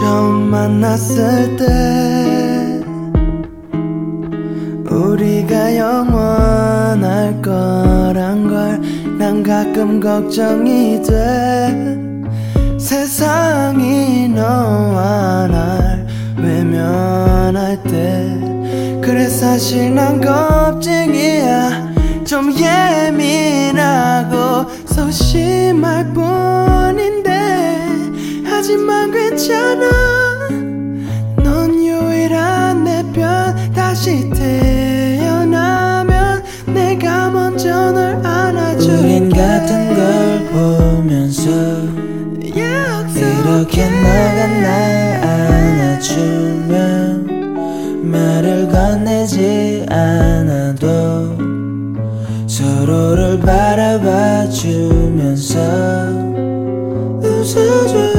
처음 만났을 때 우리가 영원할 거란 걸 난 가끔 걱정이 돼. 세상이 너와 날 외면할 때 그래 사실 난 겁쟁이야. 좀 예민하고 소심할 뿐인데 하지만 괜찮아. 넌 유일한 내 편. 다시 태어나면 내가 먼저 널 안아줄게. 우린 같은 걸 보면서 이렇게 너가 날 안아주면 말을 건네지 않아도 서로를 바라봐 주면서 웃어줘 웃어줘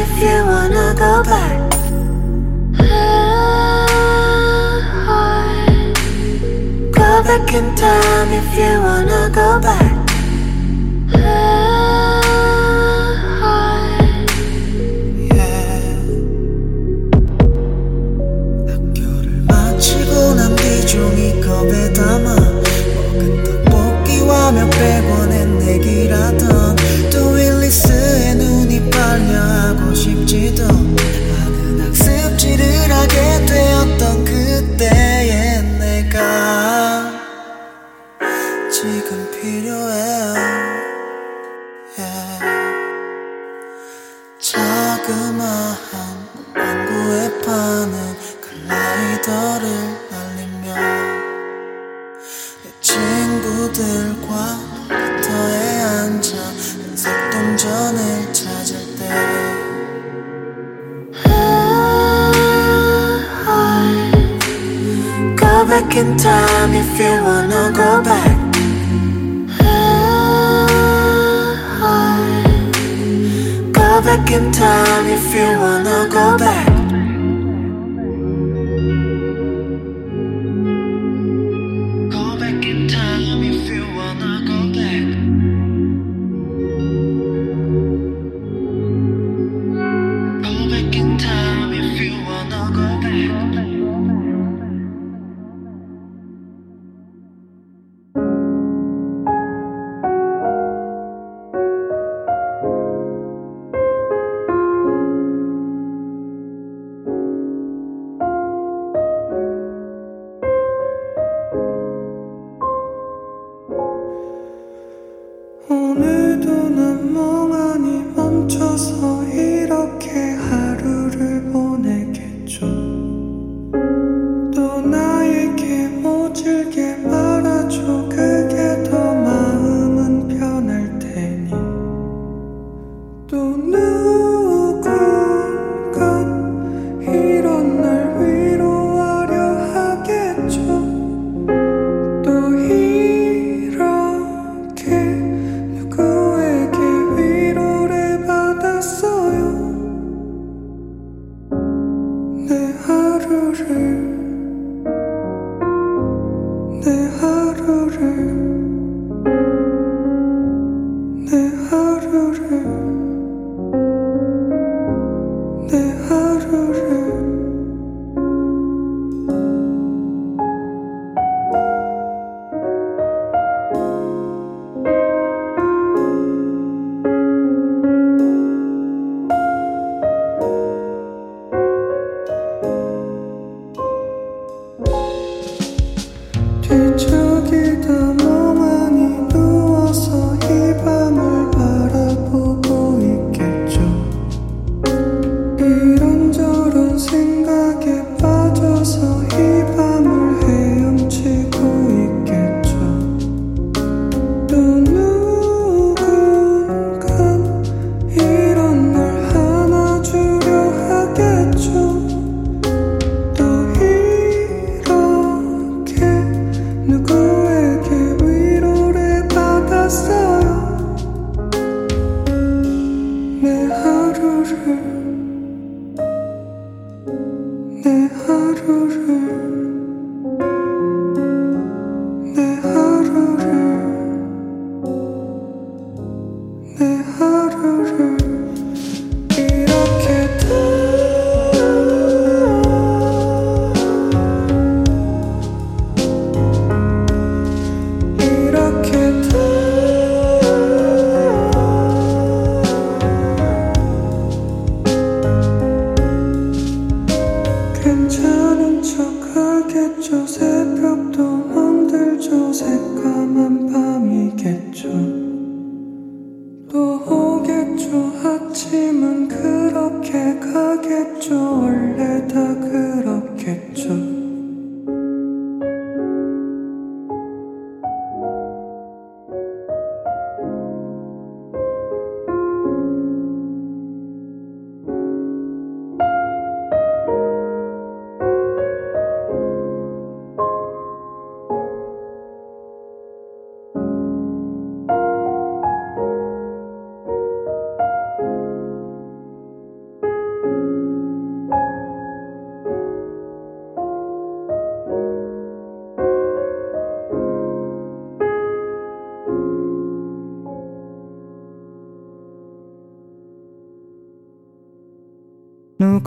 if you wanna go back. Go back in time if you wanna go back.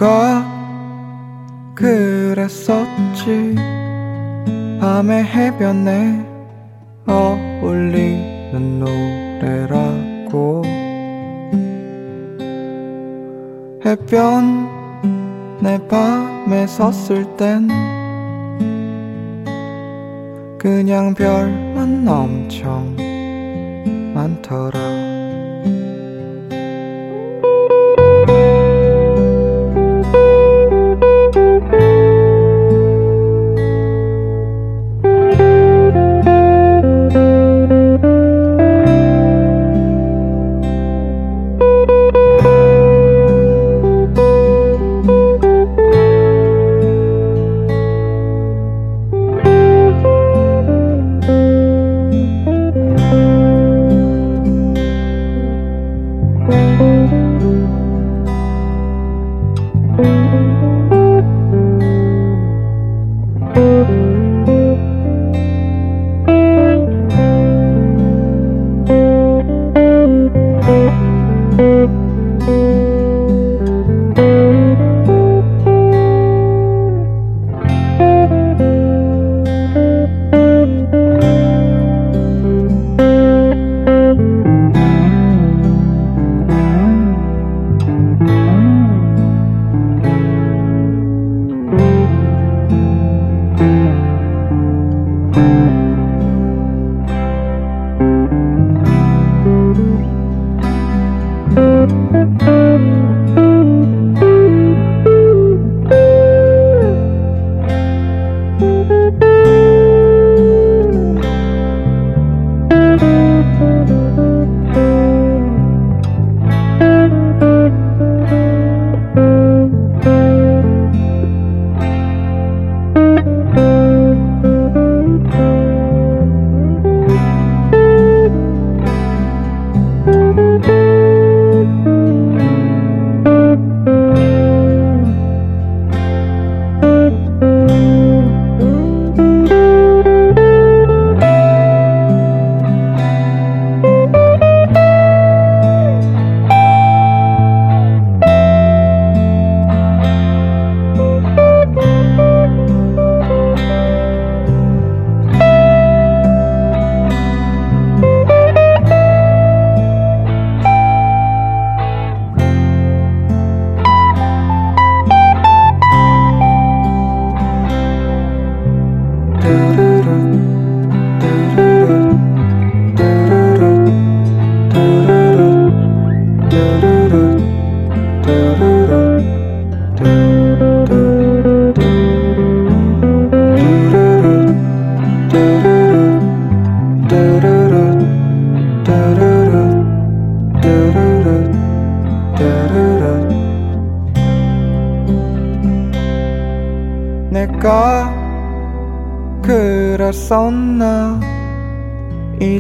누가 그랬었지? 밤의 해변에 어울리는 노래라고. 해변 내 밤에 섰을 땐 그냥 별만 엄청 많더라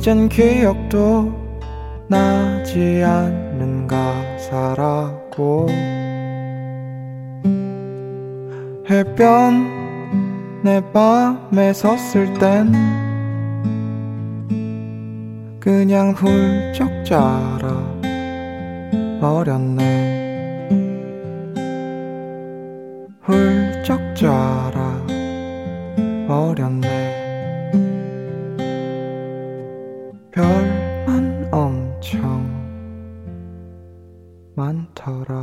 이젠 기억도 나지 않는 가사라고 해변 내 밤에 섰을 땐 그냥 훌쩍 자라 버렸네 훌쩍 자라 버렸네 별만 엄청 많더라.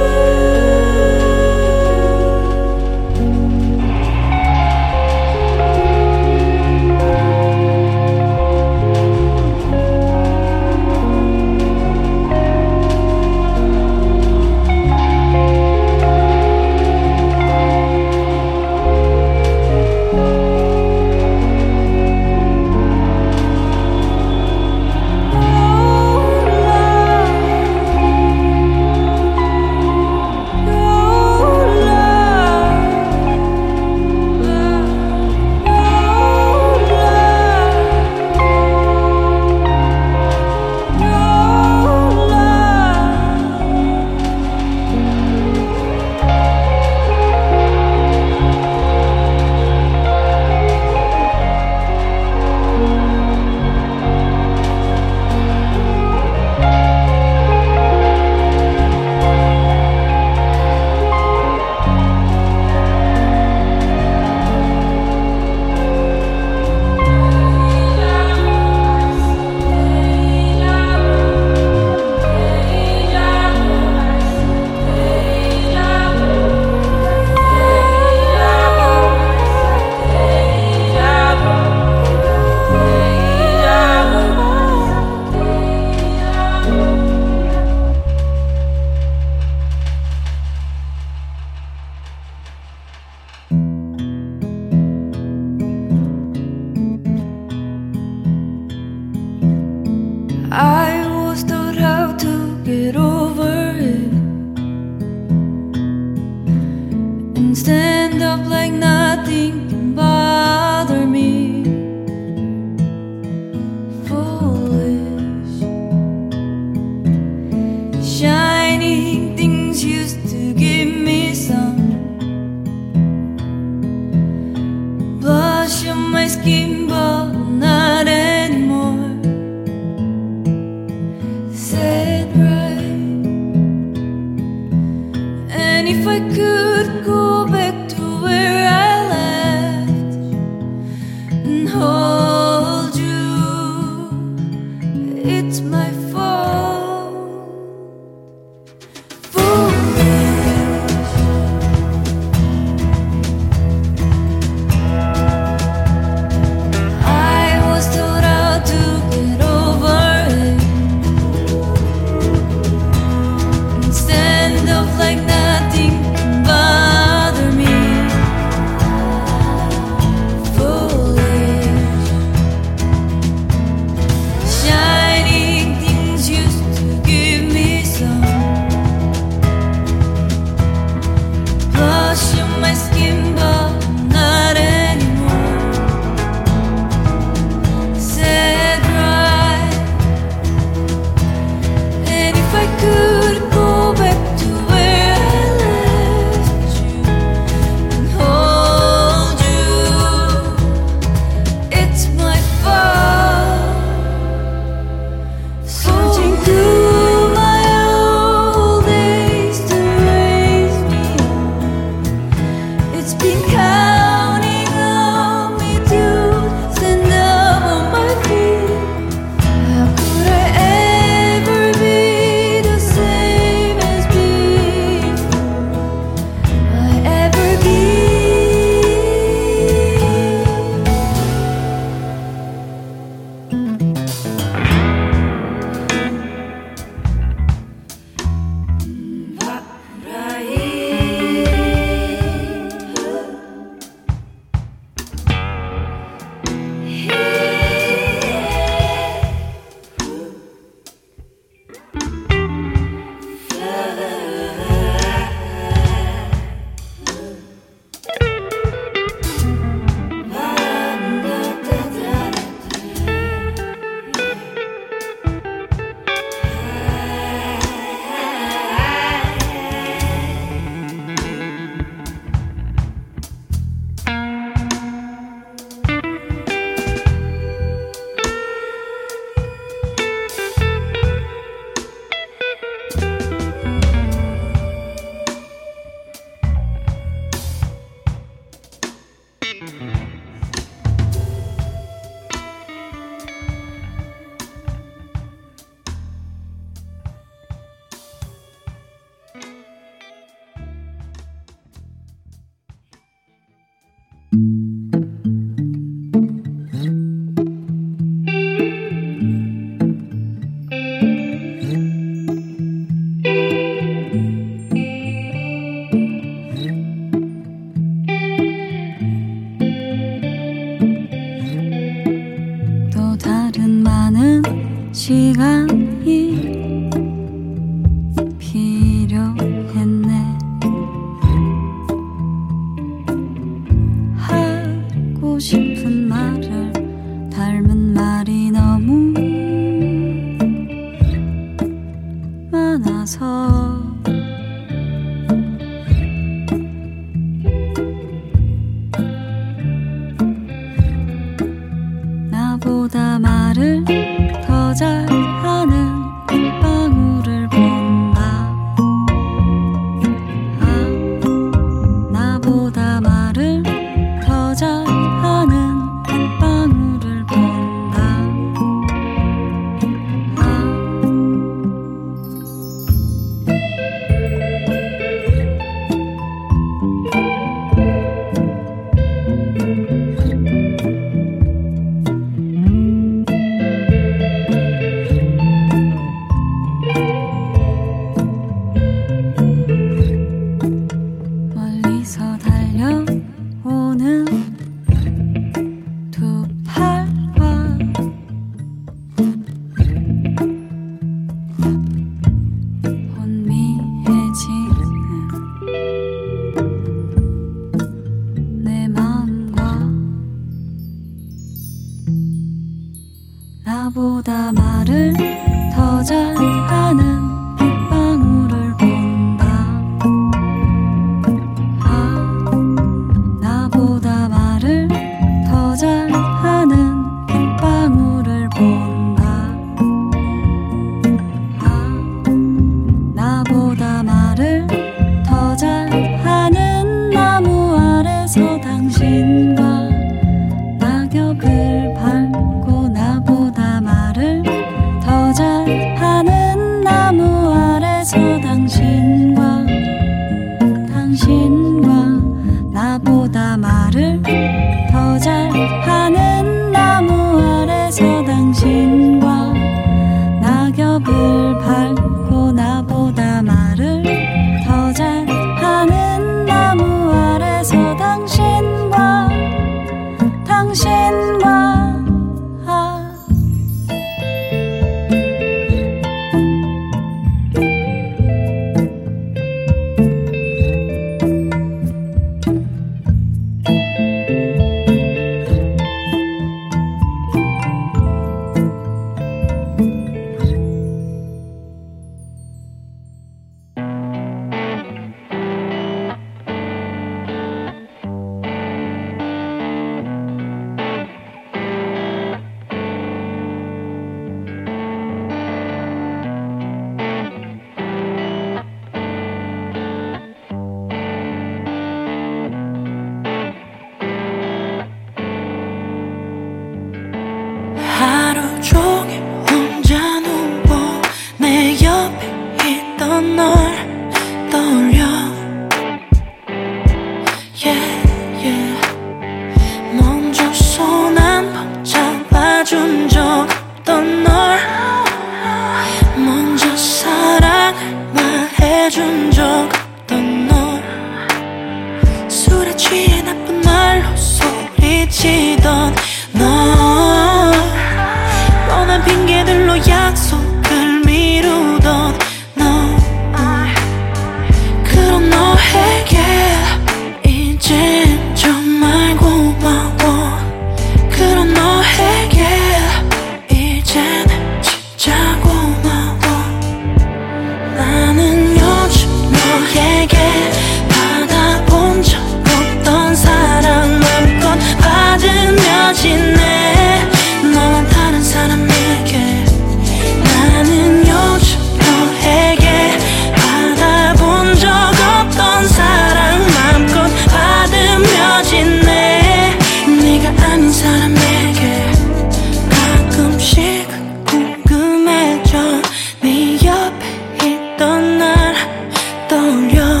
보면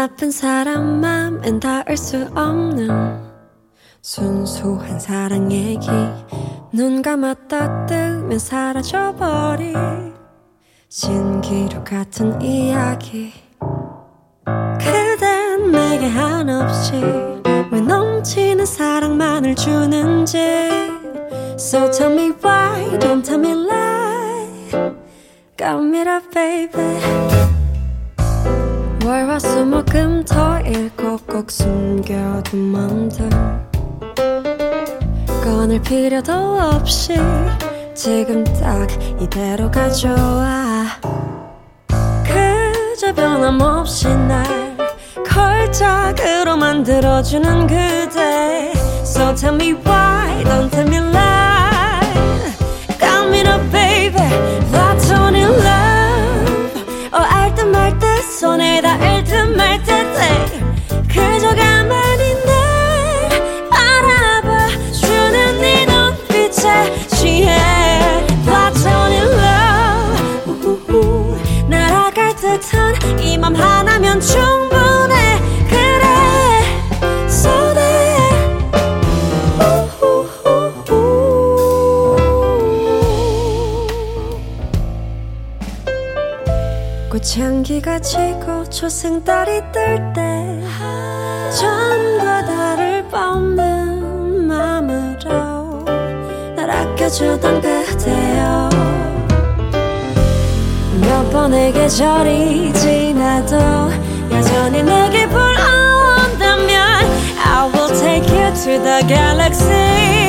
나쁜 사람 맘엔 닿을 수 없는 순수한 사랑 얘기 눈 감았다 뜨면 사라져버린 신기루 같은 이야기. 그댄 내게 한없이 왜 넘치는 사랑만을 주는지. So tell me why, don't tell me lie Got me up baby 월화수목금 토일 꼭꼭 숨겨둔 맘들. 꺼낼 필요도 없이 지금 딱 이대로 가져와. 그저 변함없이 날 걸작으로 만들어주는 그대. So tell me why, don't tell me lie. Got me now baby, love 어 알듯 말듯 손에 닿을 듯 말듯 그저 가만히 날 바라봐. 주는 네 눈빛에 취해. Platonic love. 날아갈 듯한 이 맘 하나면 충분 꽃향기가 지고 초승달이 뜰 때 전과 달을 뻗는 맘으로 날 아껴주던 그대여. 몇 번의 계절이 지나도 여전히 내게 불어온다면 I will take you to the galaxy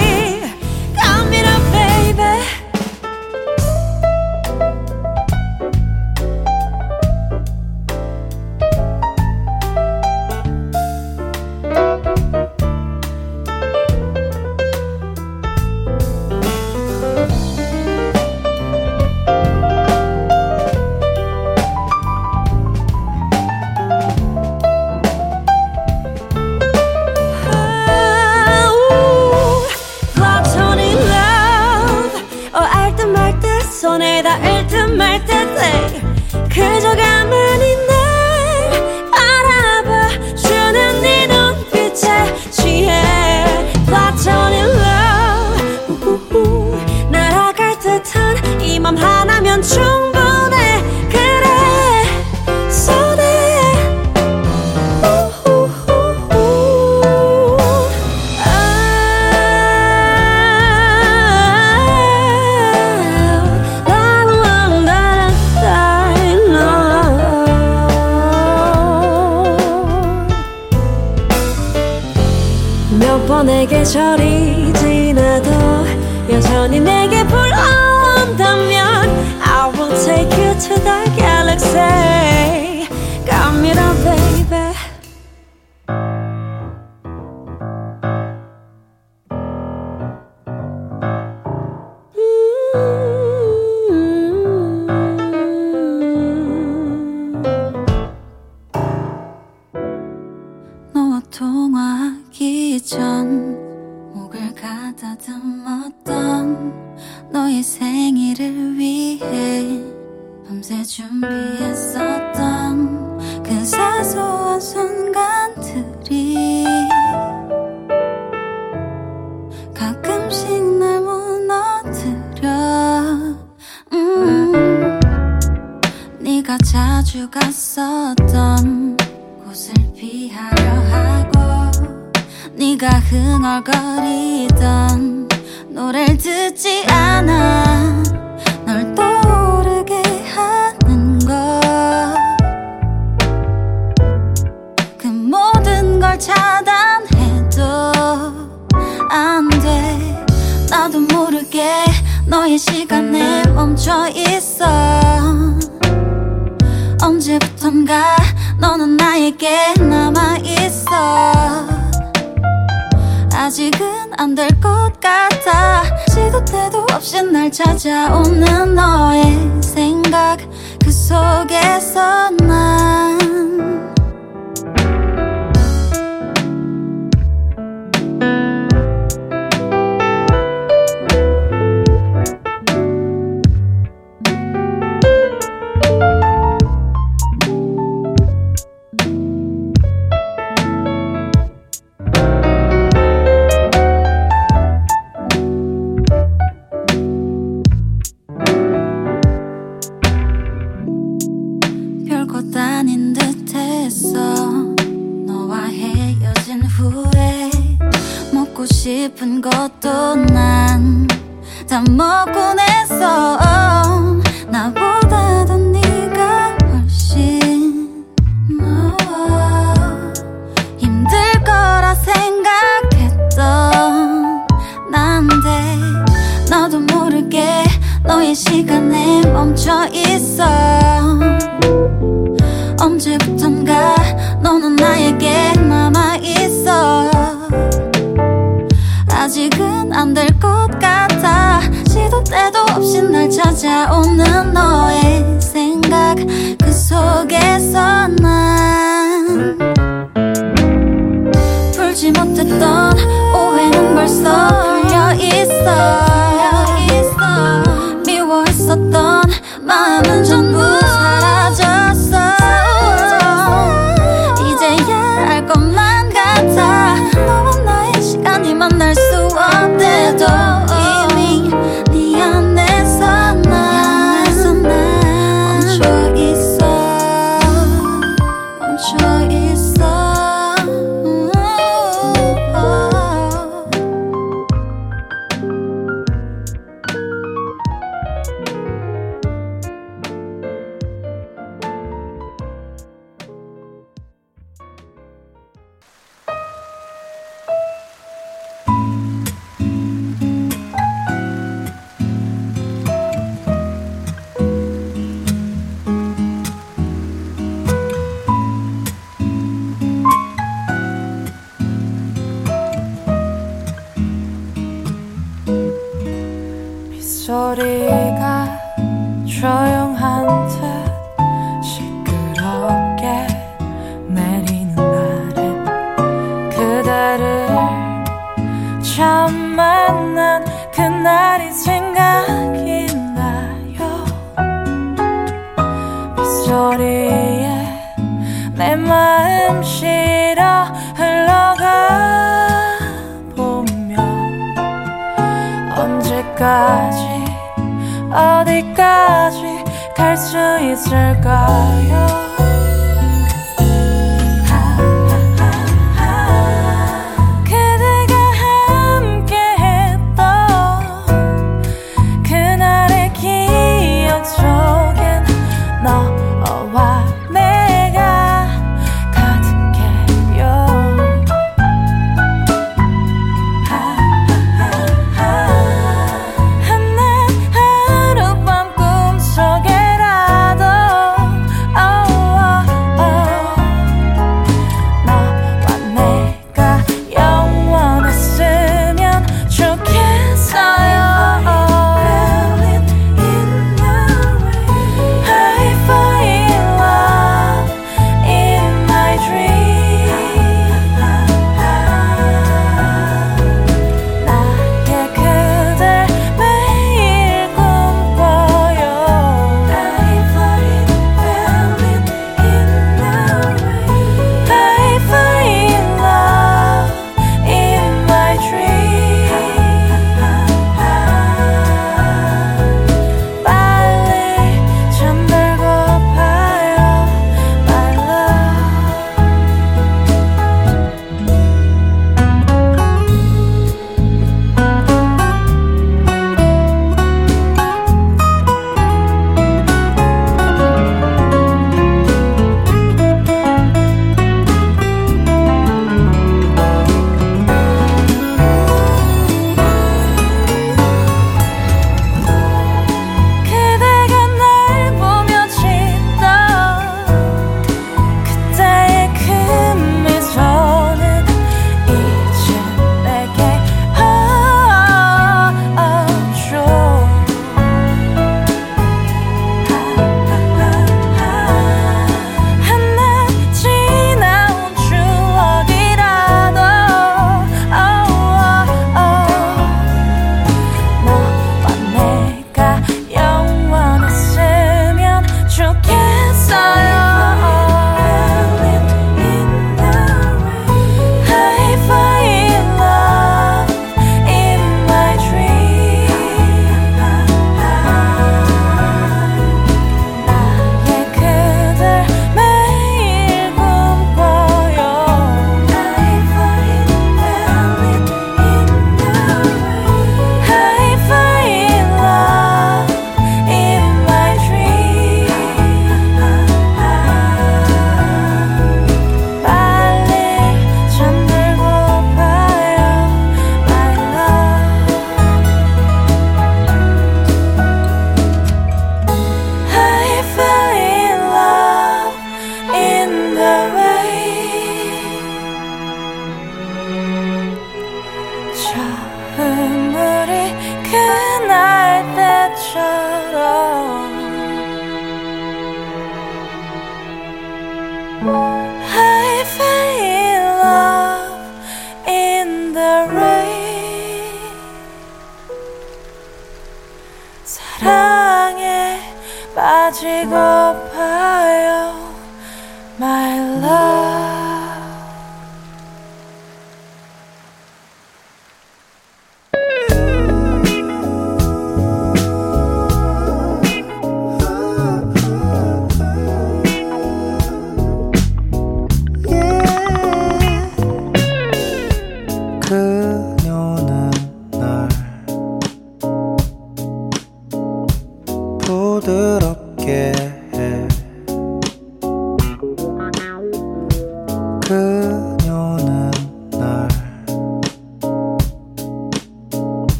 잠깐에 멈춰 있어. 언제부턴가 너는 나에게 남아 있어. 아직은 안 될 것 같아. 시도 때도 없이 날 찾아오는 너의 생각. 그 속에서 난 풀지 못했던 오해는 벌써 흘려 있어. 마음은 전부 갈 수 있을까요?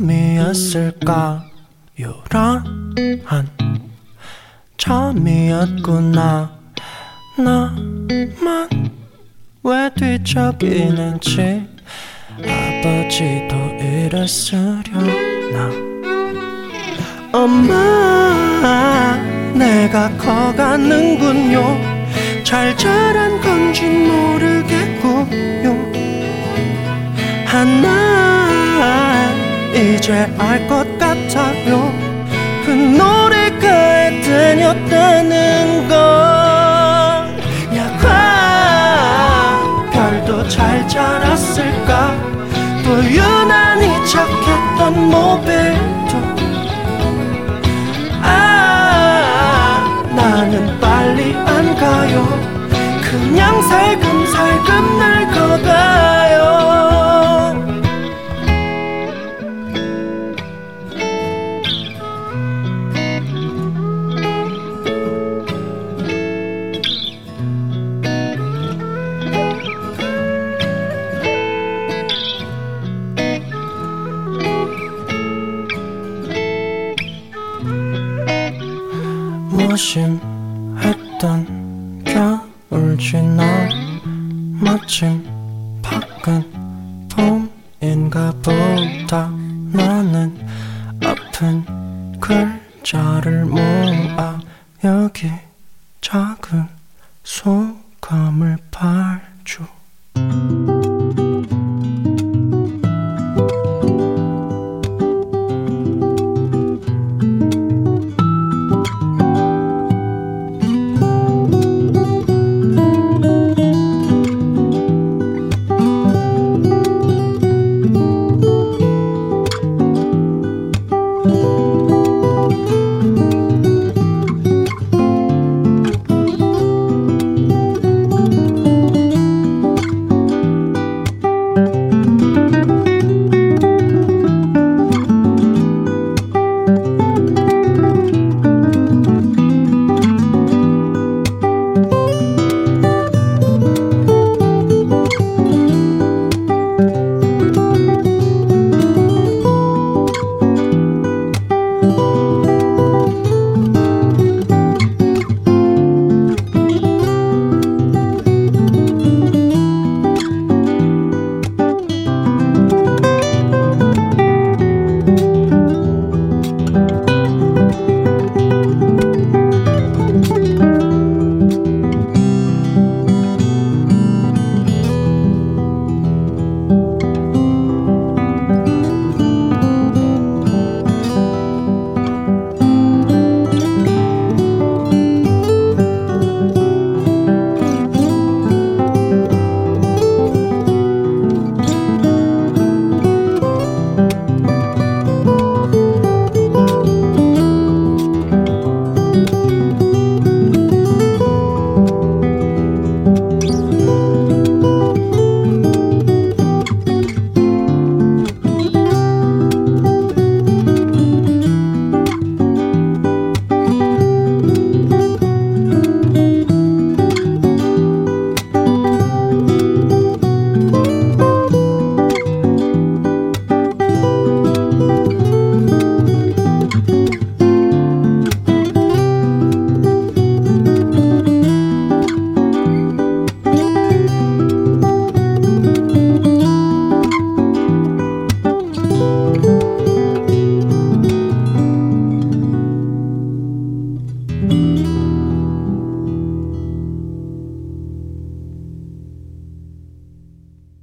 꿈이었을까 요란한. 잠이었구나. 나만 왜 뒤척이는지 아버지도 이랬으려나? 엄마 내가 커가는군요. 잘 자란 건지 모르겠고요. 하나 이제 알 것 같아요. 그 노래가 애들였다는 걸. 야과 별도 잘 자랐을까? 또 유난히 착했던 모빌도. 아 나는 빨리 안 가요. 그냥 살금살금 늙어가 무심했던 겨울 지나 마침